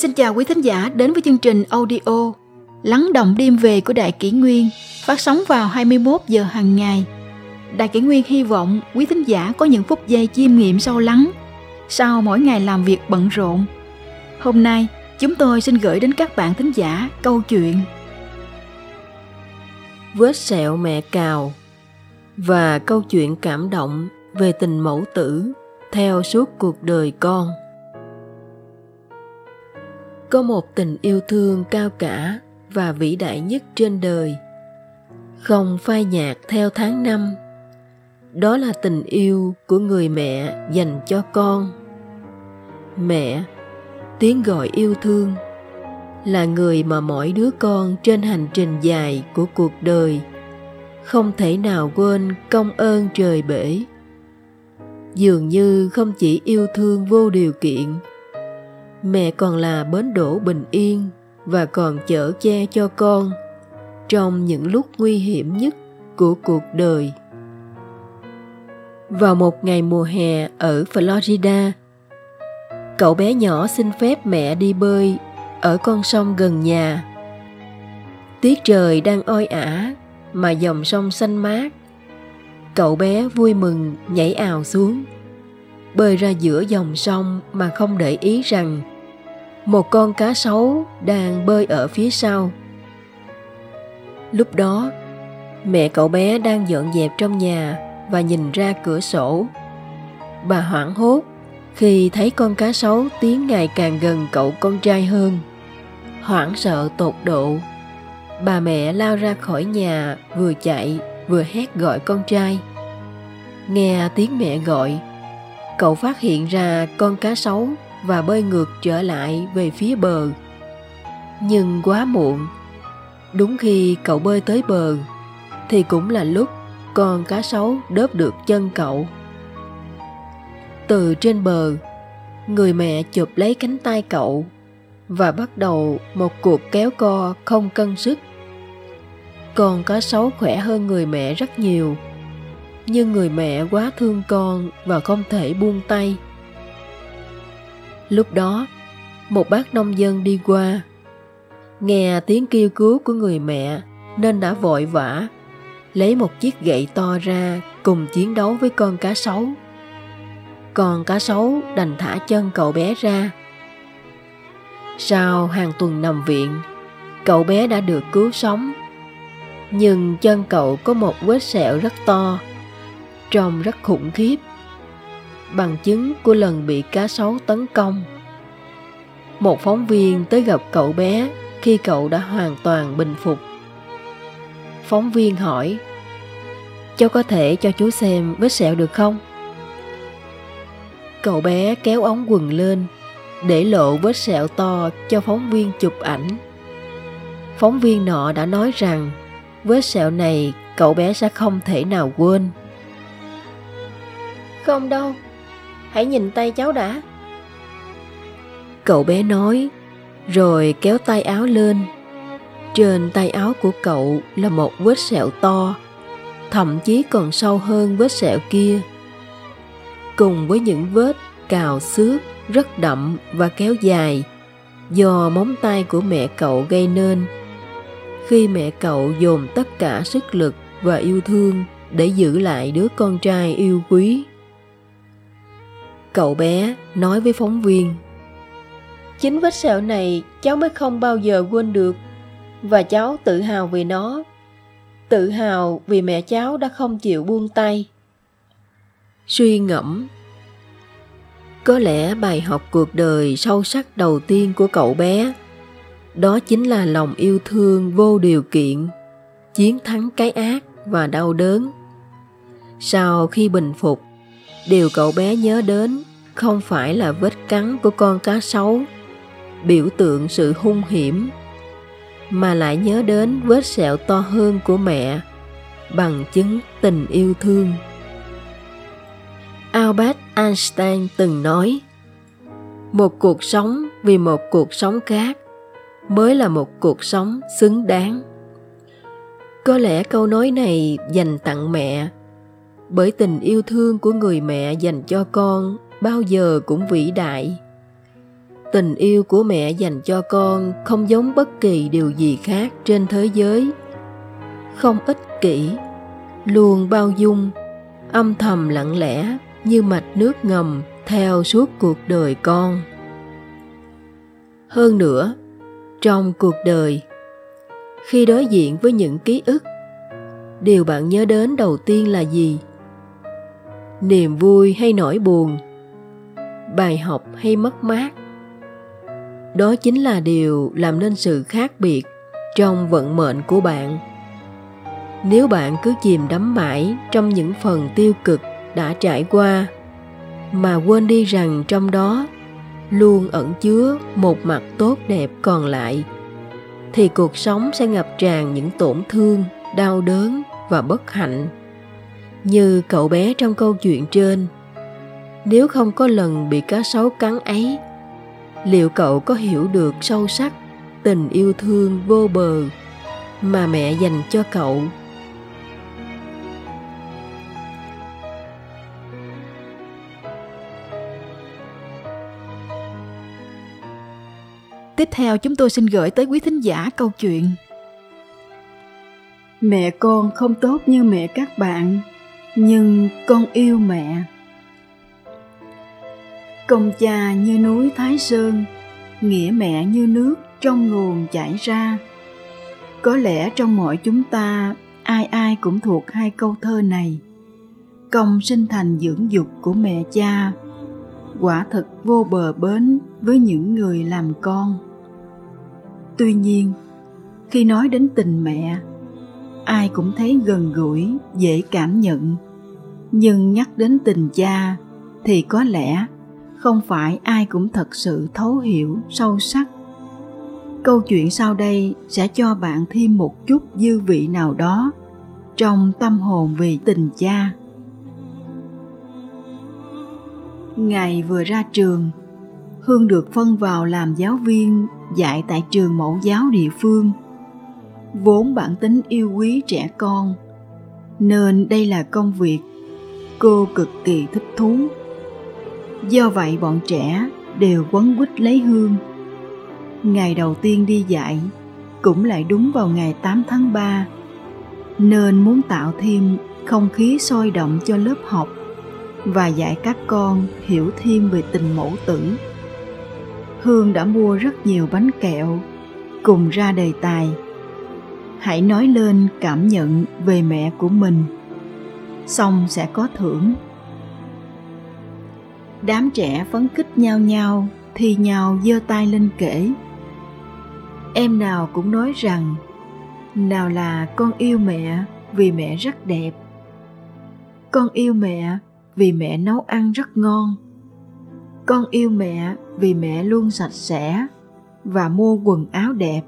Xin chào quý thính giả đến với chương trình audio Lắng động đêm về của Đại Kỷ Nguyên phát sóng vào 21 giờ hàng ngày. Đại Kỷ Nguyên hy vọng quý thính giả có những phút giây chiêm nghiệm sâu lắng sau mỗi ngày làm việc bận rộn. Hôm nay, chúng tôi xin gửi đến các bạn thính giả câu chuyện Vết sẹo mẹ cào và câu chuyện cảm động về tình mẫu tử theo suốt cuộc đời con có một tình yêu thương cao cả và vĩ đại nhất trên đời. Không phai nhạt theo tháng năm. Đó là tình yêu của người mẹ dành cho con. Mẹ, tiếng gọi yêu thương, là người mà mỗi đứa con trên hành trình dài của cuộc đời không thể nào quên công ơn trời bể. Dường như không chỉ yêu thương vô điều kiện mẹ còn là bến đổ bình yên và còn chở che cho con trong những lúc nguy hiểm nhất của cuộc đời. Vào một ngày mùa hè ở florida, cậu bé nhỏ xin phép mẹ đi bơi ở con sông gần nhà. Tiết trời đang oi ả mà dòng sông xanh mát, cậu bé vui mừng nhảy ào xuống bơi ra giữa dòng sông mà không để ý rằng một con cá sấu đang bơi ở phía sau. Lúc đó, mẹ cậu bé đang dọn dẹp trong nhà và nhìn ra cửa sổ. Bà hoảng hốt khi thấy con cá sấu tiến ngày càng gần cậu con trai hơn. Hoảng sợ tột độ, bà mẹ lao ra khỏi nhà, vừa chạy, vừa hét gọi con trai. Nghe tiếng mẹ gọi cậu phát hiện ra con cá sấu và bơi ngược trở lại về phía bờ. Nhưng quá muộn. Đúng khi cậu bơi tới bờ, thì cũng là lúc con cá sấu đớp được chân cậu. Từ trên bờ, người mẹ chụp lấy cánh tay cậu và bắt đầu một cuộc kéo co không cân sức. Con cá sấu khỏe hơn người mẹ rất nhiều nhưng người mẹ quá thương con và không thể buông tay. Lúc đó, một bác nông dân đi qua. Nghe tiếng kêu cứu của người mẹ nên đã vội vã, lấy một chiếc gậy to ra cùng chiến đấu với con cá sấu. Con cá sấu đành thả chân cậu bé ra. Sau hàng tuần nằm viện, cậu bé đã được cứu sống. Nhưng chân cậu có một vết sẹo rất to trông rất khủng khiếp. Bằng chứng của lần bị cá sấu tấn công. Một phóng viên tới gặp cậu bé khi cậu đã hoàn toàn bình phục. Phóng viên hỏi, cháu có thể cho chú xem vết sẹo được không? Cậu bé kéo ống quần lên để lộ vết sẹo to cho phóng viên chụp ảnh. Phóng viên nọ đã nói rằng vết sẹo này cậu bé sẽ không thể nào quên không đâu. Hãy nhìn tay cháu đã. Cậu bé nói, rồi kéo tay áo lên. Trên tay áo của cậu là một vết sẹo to, thậm chí còn sâu hơn vết sẹo kia. Cùng với những vết cào xước rất đậm và kéo dài do móng tay của mẹ cậu gây nên, khi mẹ cậu dồn tất cả sức lực và yêu thương để giữ lại đứa con trai yêu quý cậu bé nói với phóng viên. Chính vết sẹo này cháu mới không bao giờ quên được. Và cháu tự hào vì nó. Tự hào vì mẹ cháu đã không chịu buông tay. Suy ngẫm. Có lẽ bài học cuộc đời sâu sắc đầu tiên của cậu bé đó chính là lòng yêu thương vô điều kiện chiến thắng cái ác và đau đớn. Sau khi bình phục điều cậu bé nhớ đến không phải là vết cắn của con cá sấu. Biểu tượng sự hung hiểm, mà lại nhớ đến vết sẹo to hơn của mẹ bằng chứng tình yêu thương. Albert einstein từng nói, một cuộc sống vì một cuộc sống khác mới là một cuộc sống xứng đáng. Có lẽ câu nói này dành tặng mẹ bởi tình yêu thương của người mẹ dành cho con bao giờ cũng vĩ đại. Tình yêu của mẹ dành cho con không giống bất kỳ điều gì khác trên thế giới. Không ích kỷ, luôn bao dung, âm thầm lặng lẽ như mạch nước ngầm theo suốt cuộc đời con. Hơn nữa, trong cuộc đời, khi đối diện với những ký ức, điều bạn nhớ đến đầu tiên là gì? Niềm vui hay nỗi buồn? Bài học hay mất mát. Đó chính là điều làm nên sự khác biệt trong vận mệnh của bạn. Nếu bạn cứ chìm đắm mãi trong những phần tiêu cực đã trải qua, mà quên đi rằng trong đó luôn ẩn chứa một mặt tốt đẹp còn lại, thì cuộc sống sẽ ngập tràn những tổn thương, đau đớn và bất hạnh. Như cậu bé trong câu chuyện trên nếu không có lần bị cá sấu cắn ấy liệu cậu có hiểu được sâu sắc tình yêu thương vô bờ mà mẹ dành cho cậu Tiếp theo chúng tôi xin gửi tới quý thính giả câu chuyện Mẹ con không tốt như mẹ các bạn, nhưng con yêu mẹ. Công cha như núi Thái Sơn, nghĩa mẹ như nước trong nguồn chảy ra. Có lẽ trong mọi chúng ta, ai ai cũng thuộc hai câu thơ này. Công sinh thành dưỡng dục của mẹ cha, quả thật vô bờ bến với những người làm con tuy nhiên khi nói đến tình mẹ ai cũng thấy gần gũi dễ cảm nhận nhưng nhắc đến tình cha thì có lẽ không phải ai cũng thật sự thấu hiểu sâu sắc. Câu chuyện sau đây sẽ cho bạn thêm một chút dư vị nào đó trong tâm hồn vì tình cha. Ngày vừa ra trường, hương được phân vào làm giáo viên dạy tại trường mẫu giáo địa phương. Vốn bản tính yêu quý trẻ con, nên đây là công việc cô cực kỳ thích thú do vậy bọn trẻ đều quấn quýt lấy hương. Ngày đầu tiên đi dạy, cũng lại đúng vào ngày 8 tháng 3 nên muốn tạo thêm không khí sôi động cho lớp học và dạy các con hiểu thêm về tình mẫu tử. Hương đã mua rất nhiều bánh kẹo cùng ra đề tài. Hãy nói lên cảm nhận về mẹ của mình, xong sẽ có thưởng đám trẻ phấn khích nhau nhau thì nhau giơ tay lên kể. Em nào cũng nói rằng, nào là con yêu mẹ vì mẹ rất đẹp. Con yêu mẹ vì mẹ nấu ăn rất ngon. Con yêu mẹ vì mẹ luôn sạch sẽ và mua quần áo đẹp.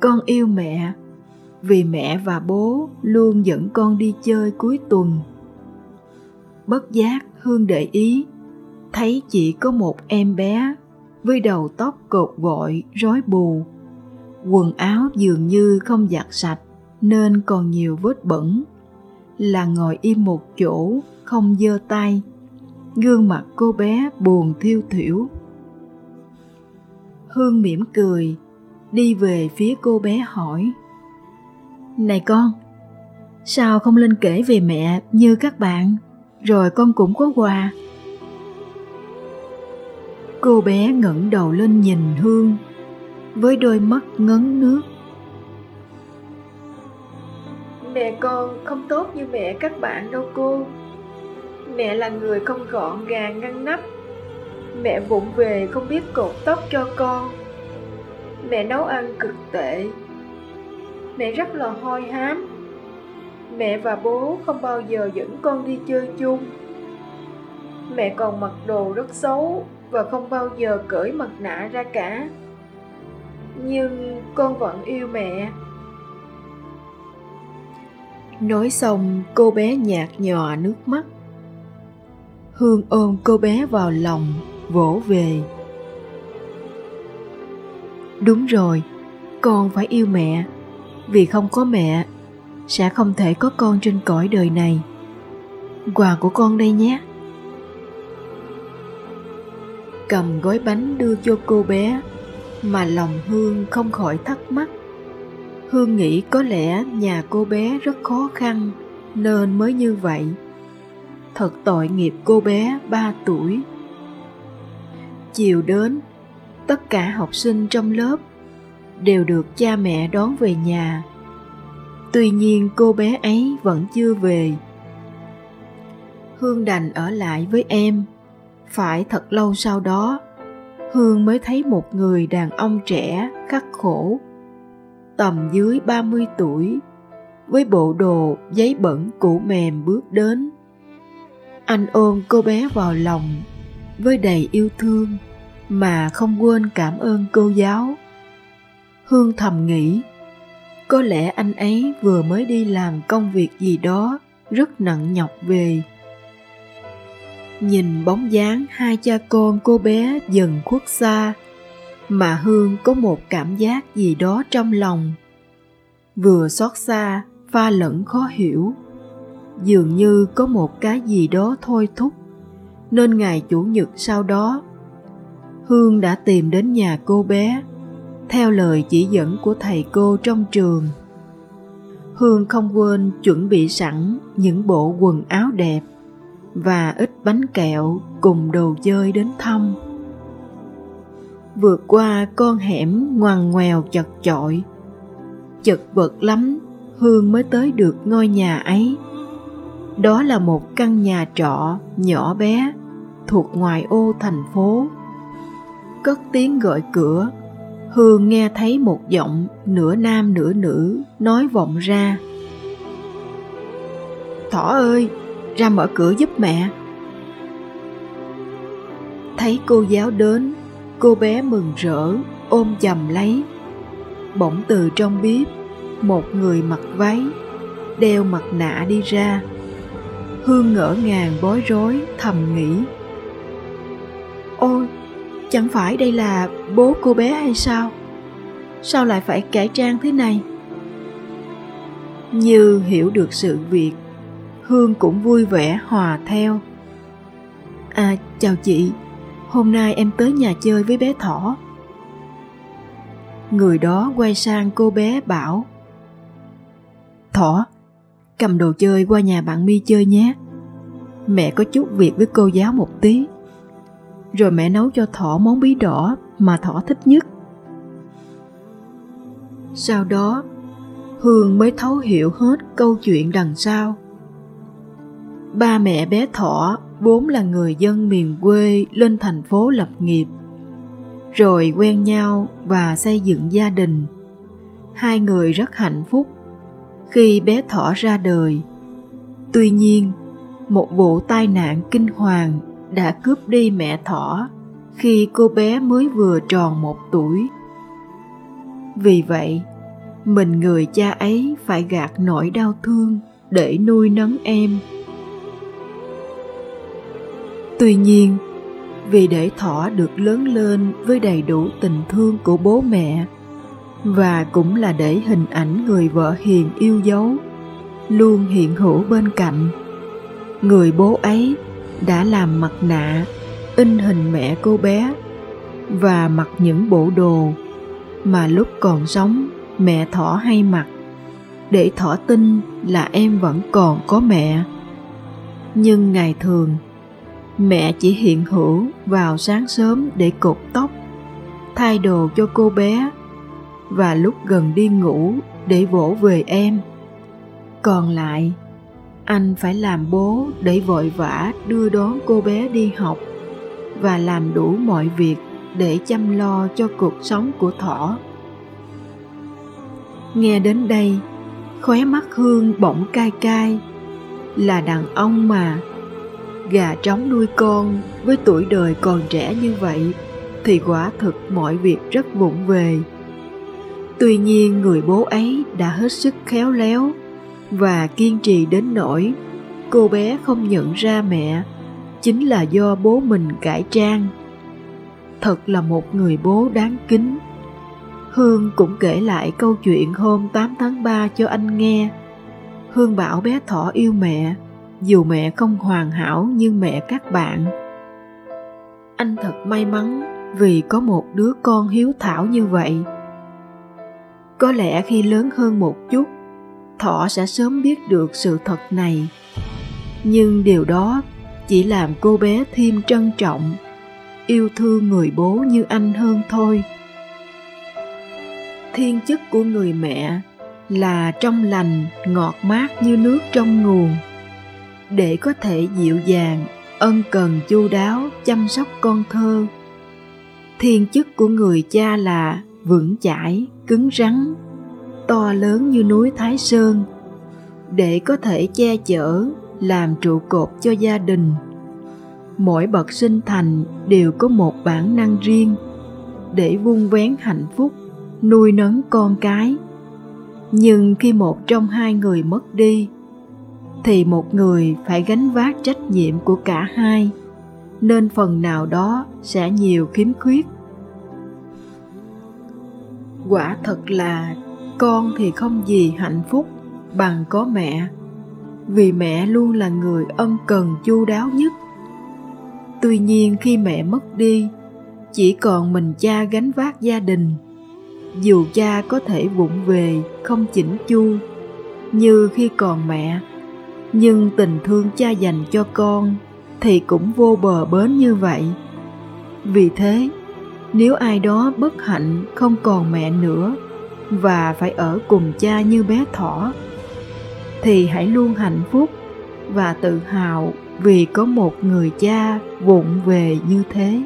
Con yêu mẹ vì mẹ và bố luôn dẫn con đi chơi cuối tuần. Bất giác hương để ý. Thấy chỉ có một em bé, với đầu tóc cột gội rối bù. Quần áo dường như không giặt sạch, nên còn nhiều vết bẩn. Là ngồi im một chỗ, không giơ tay. Gương mặt cô bé buồn thiêu thiểu hương mỉm cười, đi về phía cô bé hỏi. Này con, sao không lên kể về mẹ như các bạn? Rồi con cũng có quà. Cô bé ngẩng đầu lên nhìn hương, với đôi mắt ngấn nước. Mẹ con không tốt như mẹ các bạn đâu cô. Mẹ là người không gọn gàng, ngăn nắp. Mẹ vụng về không biết cột tóc cho con. Mẹ nấu ăn cực tệ. Mẹ rất là hoi hám. Mẹ và bố không bao giờ dẫn con đi chơi chung. Mẹ còn mặc đồ rất xấu Và không bao giờ cởi mặt nạ ra cả. Nhưng con vẫn yêu mẹ. Nói xong, cô bé nhạt nhòa nước mắt. Hương ôm cô bé vào lòng, vỗ về. Đúng rồi, con phải yêu mẹ, vì không có mẹ sẽ không thể có con trên cõi đời này. Quà của con đây nhé. Cầm gói bánh đưa cho cô bé, mà lòng hương không khỏi thắc mắc. Hương nghĩ có lẽ nhà cô bé rất khó khăn, nên mới như vậy. Thật tội nghiệp cô bé ba tuổi. Chiều đến, tất cả học sinh trong lớp đều được cha mẹ đón về nhà tuy nhiên cô bé ấy vẫn chưa về. Hương đành ở lại với em. Phải thật lâu sau đó, hương mới thấy một người đàn ông trẻ khắc khổ, tầm dưới 30 tuổi, với bộ đồ giấy bẩn cũ mềm bước đến. Anh ôm cô bé vào lòng với đầy yêu thương mà không quên cảm ơn cô giáo. Hương thầm nghĩ có lẽ anh ấy vừa mới đi làm công việc gì đó, rất nặng nhọc về. Nhìn bóng dáng hai cha con cô bé dần khuất xa, mà hương có một cảm giác gì đó trong lòng. Vừa xót xa, pha lẫn khó hiểu. Dường như có một cái gì đó thôi thúc, nên ngày chủ nhật sau đó, hương đã tìm đến nhà cô bé theo lời chỉ dẫn của thầy cô trong trường. Hương không quên chuẩn bị sẵn những bộ quần áo đẹp và ít bánh kẹo cùng đồ chơi đến thăm. Vượt qua con hẻm ngoằn ngoèo chật chội, chật vật lắm, hương mới tới được ngôi nhà ấy. Đó là một căn nhà trọ nhỏ bé thuộc ngoài ô thành phố. Cất tiếng gọi cửa hương nghe thấy một giọng nửa nam nửa nữ nói vọng ra. Thỏ ơi, ra mở cửa giúp mẹ. Thấy cô giáo đến, cô bé mừng rỡ, ôm chầm lấy. Bỗng từ trong bếp, một người mặc váy, đeo mặt nạ đi ra. Hương ngỡ ngàng bối rối, thầm nghĩ. Ôi chẳng phải đây là bố cô bé hay sao? Sao lại phải cải trang thế này? Như hiểu được sự việc, hương cũng vui vẻ hòa theo. À chào chị, hôm nay em tới nhà chơi với bé thỏ. Người đó quay sang cô bé bảo, thỏ, cầm đồ chơi qua nhà bạn mi chơi nhé. Mẹ có chút việc với cô giáo một tí rồi mẹ nấu cho thỏ món bí đỏ mà thỏ thích nhất. Sau đó, hương mới thấu hiểu hết câu chuyện đằng sau. Ba mẹ bé thỏ vốn là người dân miền quê lên thành phố lập nghiệp, rồi quen nhau và xây dựng gia đình. Hai người rất hạnh phúc khi bé thỏ ra đời. Tuy nhiên, một vụ tai nạn kinh hoàng đã cướp đi mẹ thỏ khi cô bé mới vừa tròn một tuổi. Vì vậy, mình người cha ấy phải gạt nỗi đau thương để nuôi nấng em. Tuy nhiên, vì để thỏ được lớn lên với đầy đủ tình thương của bố mẹ và cũng là để hình ảnh người vợ hiền yêu dấu luôn hiện hữu bên cạnh, người bố ấy đã làm mặt nạ, in hình mẹ cô bé và mặc những bộ đồ mà lúc còn sống mẹ thỏ hay mặc. Để thỏ tin là em vẫn còn có mẹ. Nhưng ngày thường, mẹ chỉ hiện hữu vào sáng sớm để cột tóc, thay đồ cho cô bé và lúc gần đi ngủ để vỗ về em. Còn lại anh phải làm bố để vội vã đưa đón cô bé đi học và làm đủ mọi việc để chăm lo cho cuộc sống của thỏ. Nghe đến đây, khóe mắt hương bỗng cay cay, là đàn ông mà gà trống nuôi con với tuổi đời còn trẻ như vậy thì quả thực mọi việc rất vụng về. Tuy nhiên người bố ấy đã hết sức khéo léo và kiên trì đến nỗi cô bé không nhận ra mẹ chính là do bố mình cải trang. Thật là một người bố đáng kính. Hương cũng kể lại câu chuyện hôm 8 tháng 3 cho anh nghe. Hương bảo bé thỏ yêu mẹ, dù mẹ không hoàn hảo như mẹ các bạn. Anh thật may mắn vì có một đứa con hiếu thảo như vậy. Có lẽ khi lớn hơn một chút thọ sẽ sớm biết được sự thật này. Nhưng điều đó chỉ làm cô bé thêm trân trọng, yêu thương người bố như anh hơn thôi. Thiên chức của người mẹ là trong lành, ngọt mát như nước trong nguồn. Để có thể dịu dàng, ân cần chu đáo chăm sóc con thơ, thiên chức của người cha là vững chãi, cứng rắn to lớn như núi thái sơn, để có thể che chở, làm trụ cột cho gia đình. Mỗi bậc sinh thành đều có một bản năng riêng để vun vén hạnh phúc, nuôi nấng con cái. Nhưng khi một trong hai người mất đi, thì một người phải gánh vác trách nhiệm của cả hai, nên phần nào đó sẽ nhiều khiếm khuyết. Quả thật là con thì không gì hạnh phúc bằng có mẹ, vì mẹ luôn là người ân cần chu đáo nhất. Tuy nhiên khi mẹ mất đi, chỉ còn mình cha gánh vác gia đình, dù cha có thể vụng về không chỉnh chu như khi còn mẹ, nhưng tình thương cha dành cho con thì cũng vô bờ bến như vậy. Vì thế, nếu ai đó bất hạnh không còn mẹ nữa và phải ở cùng cha như bé thỏ, thì hãy luôn hạnh phúc và tự hào vì có một người cha vụng về như thế.